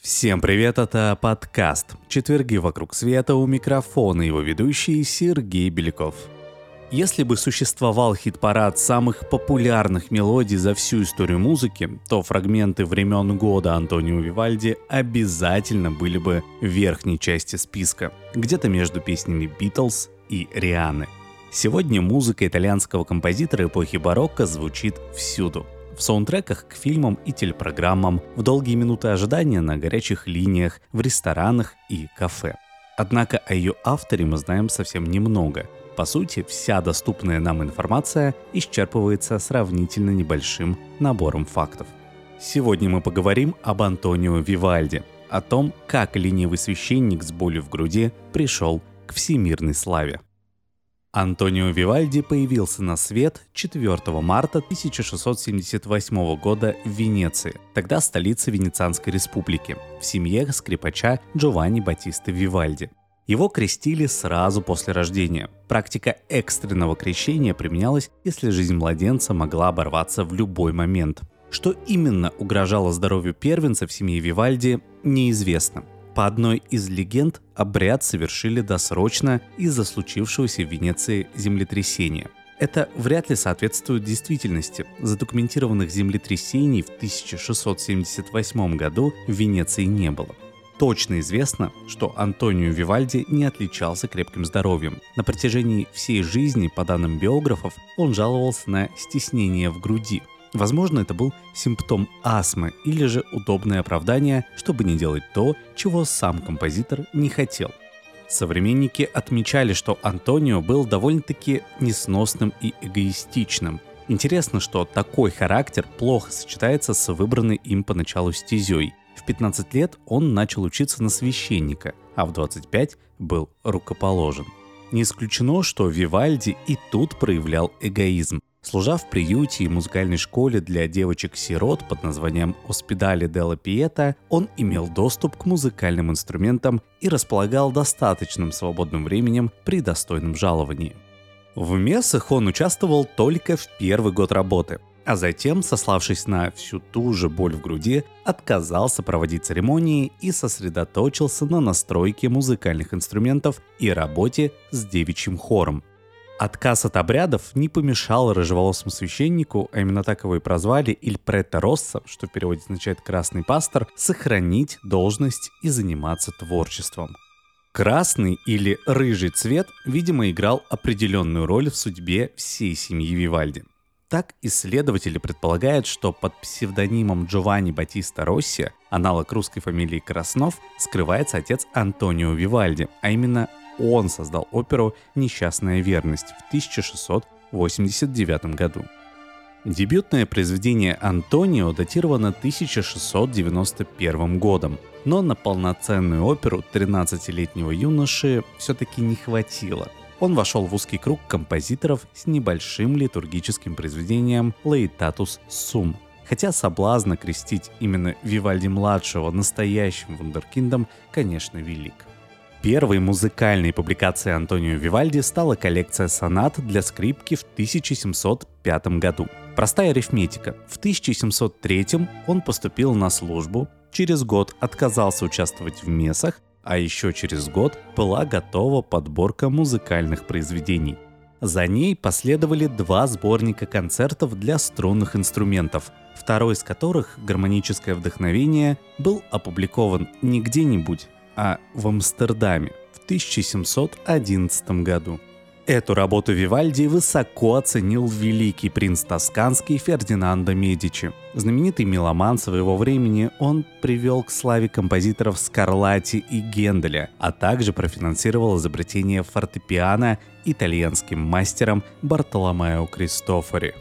Всем привет, это подкаст «Четверги вокруг света» у микрофона его ведущий Сергей Беляков. Если бы существовал хит-парад самых популярных мелодий за всю историю музыки, то фрагменты времен года Антонио Вивальди обязательно были бы в верхней части списка, где-то между песнями Битлз и Рианы. Сегодня музыка итальянского композитора эпохи барокко звучит всюду – в саундтреках к фильмам и телепрограммам, в долгие минуты ожидания на горячих линиях, в ресторанах и кафе. Однако о ее авторе мы знаем совсем немного. По сути, вся доступная нам информация исчерпывается сравнительно небольшим набором фактов. Сегодня мы поговорим об Антонио Вивальди, о том, как ленивый священник с болью в груди пришел к всемирной славе. Антонио Вивальди появился на свет 4 марта 1678 года в Венеции, тогда столице Венецианской республики, в семье скрипача Джованни Батиста Вивальди. Его крестили сразу после рождения. Практика экстренного крещения применялась, если жизнь младенца могла оборваться в любой момент. Что именно угрожало здоровью первенца в семье Вивальди, неизвестно. По одной из легенд, обряд совершили досрочно из-за случившегося в Венеции землетрясения. Это вряд ли соответствует действительности. Задокументированных землетрясений в 1678 году в Венеции не было. Точно известно, что Антонио Вивальди не отличался крепким здоровьем. На протяжении всей жизни, по данным биографов, он жаловался на стеснение в груди, Возможно, это был симптом астмы или же удобное оправдание, чтобы не делать то, чего сам композитор не хотел. Современники отмечали, что Антонио был довольно-таки несносным и эгоистичным. Интересно, что такой характер плохо сочетается с выбранной им поначалу стезей. В 15 лет он начал учиться на священника, а в 25 был рукоположен. Не исключено, что Вивальди и тут проявлял эгоизм. Служа в приюте и музыкальной школе для девочек-сирот под названием «Оспидали Делла Пиета», он имел доступ к музыкальным инструментам и располагал достаточным свободным временем при достойном жаловании. В мессах он участвовал только в первый год работы, а затем, сославшись на всю ту же боль в груди, отказался проводить церемонии и сосредоточился на настройке музыкальных инструментов и работе с девичьим хором – Отказ от обрядов не помешал рыжеволосому священнику, а именно так его и прозвали, Иль Прета Росса, что в переводе означает «красный пастор», сохранить должность и заниматься творчеством. Красный или рыжий цвет, видимо, играл определенную роль в судьбе всей семьи Вивальди. Так исследователи предполагают, что под псевдонимом Джованни Батиста Росси, аналог русской фамилии Краснов, скрывается отец Антонио Вивальди, а именно он создал оперу «Несчастная верность» в 1689 году. Дебютное произведение Антонио датировано 1691 годом, но на полноценную оперу 13-летнего юноши все-таки не хватило. Он вошел в узкий круг композиторов с небольшим литургическим произведением «Лейтатус Сум», Хотя соблазн крестить именно Вивальди-младшего настоящим вундеркиндом, конечно, велик. Первой музыкальной публикацией Антонио Вивальди стала коллекция сонат для скрипки в 1705 году. Простая арифметика. В 1703 он поступил на службу, через год отказался участвовать в мессах, а еще через год была готова подборка музыкальных произведений. За ней последовали два сборника концертов для струнных инструментов, второй из которых, «Гармоническое вдохновение», был опубликован не где-нибудь, а в Амстердаме в 1711 году. Эту работу Вивальди высоко оценил великий принц Тосканский Фердинандо Медичи. Знаменитый меломан своего времени он привел к славе композиторов Скарлатти и Генделя, а также профинансировал изобретение фортепиано итальянским мастером Бартоломео Кристофори.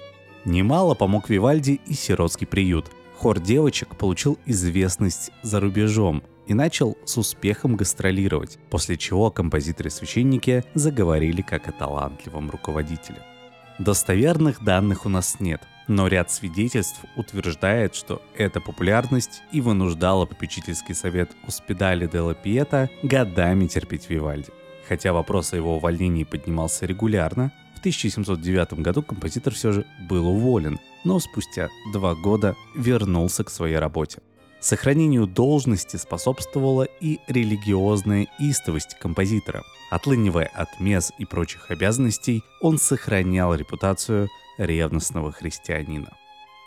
Немало помог Вивальди и сиротский приют. Хор девочек получил известность за рубежом, и начал с успехом гастролировать, после чего композиторы-священники заговорили как о талантливом руководителе. Достоверных данных у нас нет, но ряд свидетельств утверждает, что эта популярность и вынуждала попечительский совет Успедали де ла Пиета годами терпеть Вивальди. Хотя вопрос о его увольнении поднимался регулярно, 1709 году композитор все же был уволен, но спустя два года вернулся к своей работе. Сохранению должности способствовала и религиозная истовость композитора. Отлынивая от мез и прочих обязанностей, он сохранял репутацию ревностного христианина.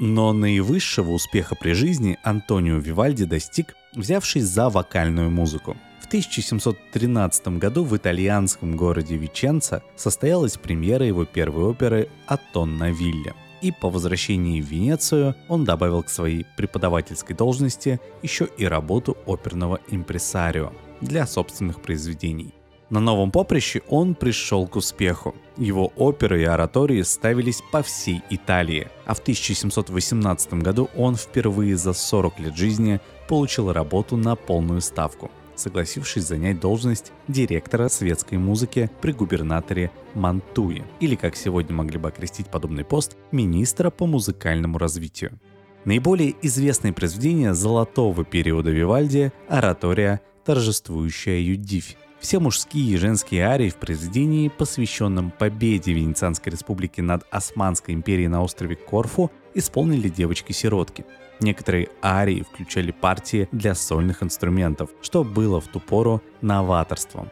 Но наивысшего успеха при жизни Антонио Вивальди достиг, взявшись за вокальную музыку. В 1713 году в итальянском городе Веченца состоялась премьера его первой оперы «Атон на вилле» и по возвращении в Венецию он добавил к своей преподавательской должности еще и работу оперного импресарио для собственных произведений. На новом поприще он пришел к успеху. Его оперы и оратории ставились по всей Италии, а в 1718 году он впервые за 40 лет жизни получил работу на полную ставку – согласившись занять должность директора светской музыки при губернаторе Мантуи, или, как сегодня могли бы окрестить подобный пост, министра по музыкальному развитию. Наиболее известные произведения золотого периода Вивальди – оратория «Торжествующая Юдивь», все мужские и женские арии в произведении, посвященном победе Венецианской республики над Османской империей на острове Корфу, исполнили девочки-сиротки. Некоторые арии включали партии для сольных инструментов, что было в ту пору новаторством.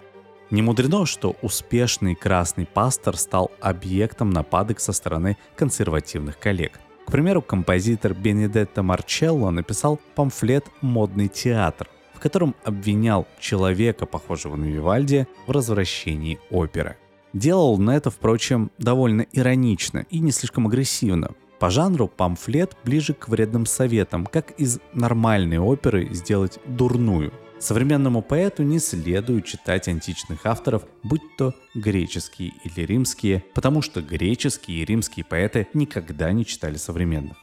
Не мудрено, что успешный красный пастор стал объектом нападок со стороны консервативных коллег. К примеру, композитор Бенедетто Марчелло написал памфлет «Модный театр», котором обвинял человека, похожего на Вивальди, в развращении оперы. Делал он это, впрочем, довольно иронично и не слишком агрессивно, по жанру памфлет ближе к вредным советам, как из нормальной оперы сделать дурную. Современному поэту не следует читать античных авторов, будь то греческие или римские, потому что греческие и римские поэты никогда не читали современных.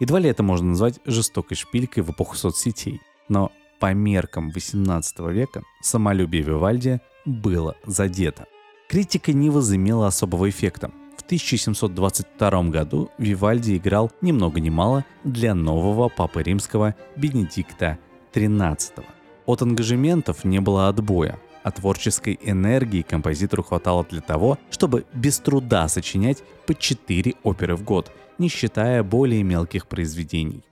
Едва ли это можно назвать жестокой шпилькой в эпоху соцсетей, но по меркам 18 века самолюбие Вивальди было задето. Критика не возымела особого эффекта. В 1722 году Вивальди играл ни много ни мало для нового папы римского Бенедикта XIII. От ангажементов не было отбоя, а творческой энергии композитору хватало для того, чтобы без труда сочинять по 4 оперы в год, не считая более мелких произведений.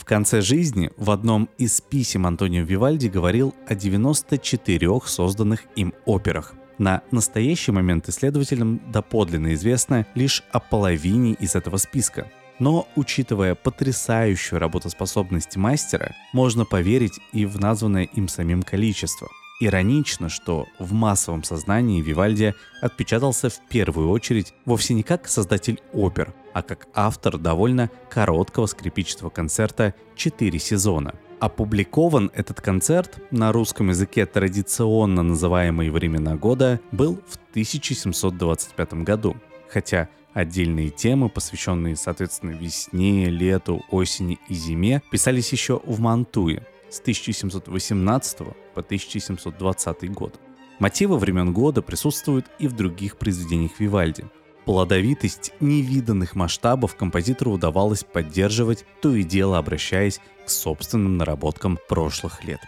В конце жизни в одном из писем Антонио Вивальди говорил о 94 созданных им операх. На настоящий момент исследователям доподлинно известно лишь о половине из этого списка. Но, учитывая потрясающую работоспособность мастера, можно поверить и в названное им самим количество. Иронично, что в массовом сознании Вивальди отпечатался в первую очередь вовсе не как создатель опер, а как автор довольно короткого скрипичного концерта «Четыре сезона», Опубликован этот концерт на русском языке традиционно называемый «Времена года» был в 1725 году, хотя Отдельные темы, посвященные, соответственно, весне, лету, осени и зиме, писались еще в Мантуе с 1718 по 1720 год. Мотивы времен года присутствуют и в других произведениях Вивальди. Плодовитость невиданных масштабов композитору удавалось поддерживать, то и дело обращаясь к собственным наработкам прошлых лет.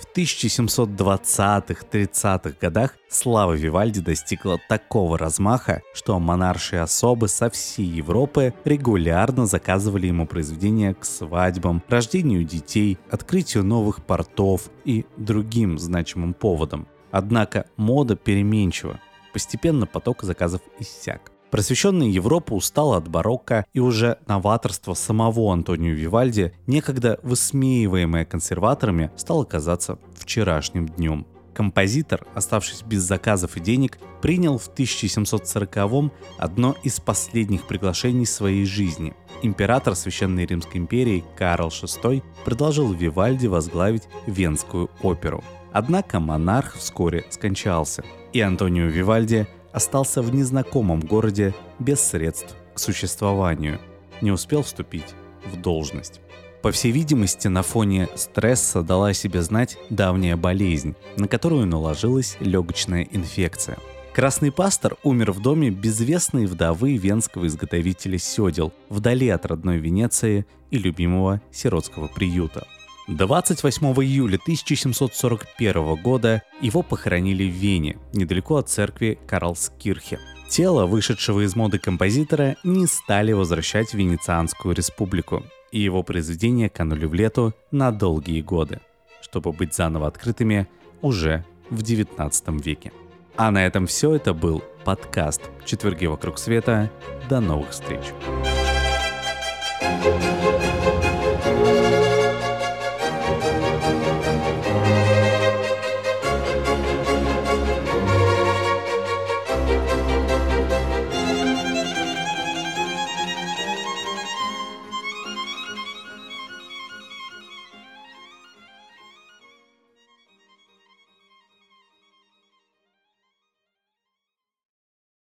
В 1720-30-х годах слава Вивальди достигла такого размаха, что монарши особы со всей Европы регулярно заказывали ему произведения к свадьбам, рождению детей, открытию новых портов и другим значимым поводам. Однако мода переменчива, Постепенно поток заказов иссяк. Просвещенная Европа устала от барокко и уже новаторство самого Антонио Вивальди, некогда высмеиваемое консерваторами, стало казаться вчерашним днем. Композитор, оставшись без заказов и денег, принял в 1740-м одно из последних приглашений своей жизни. Император Священной Римской империи Карл VI предложил Вивальди возглавить Венскую оперу. Однако монарх вскоре скончался, и Антонио Вивальди остался в незнакомом городе без средств к существованию, не успел вступить в должность. По всей видимости, на фоне стресса дала о себе знать давняя болезнь, на которую наложилась легочная инфекция. Красный пастор умер в доме безвестной вдовы венского изготовителя седел, вдали от родной Венеции и любимого сиротского приюта. 28 июля 1741 года его похоронили в Вене, недалеко от церкви Карлскирхе. Тело вышедшего из моды композитора не стали возвращать в Венецианскую республику, и его произведения канули в лету на долгие годы, чтобы быть заново открытыми уже в 19 веке. А на этом все. Это был подкаст «Четверги вокруг света». До новых встреч.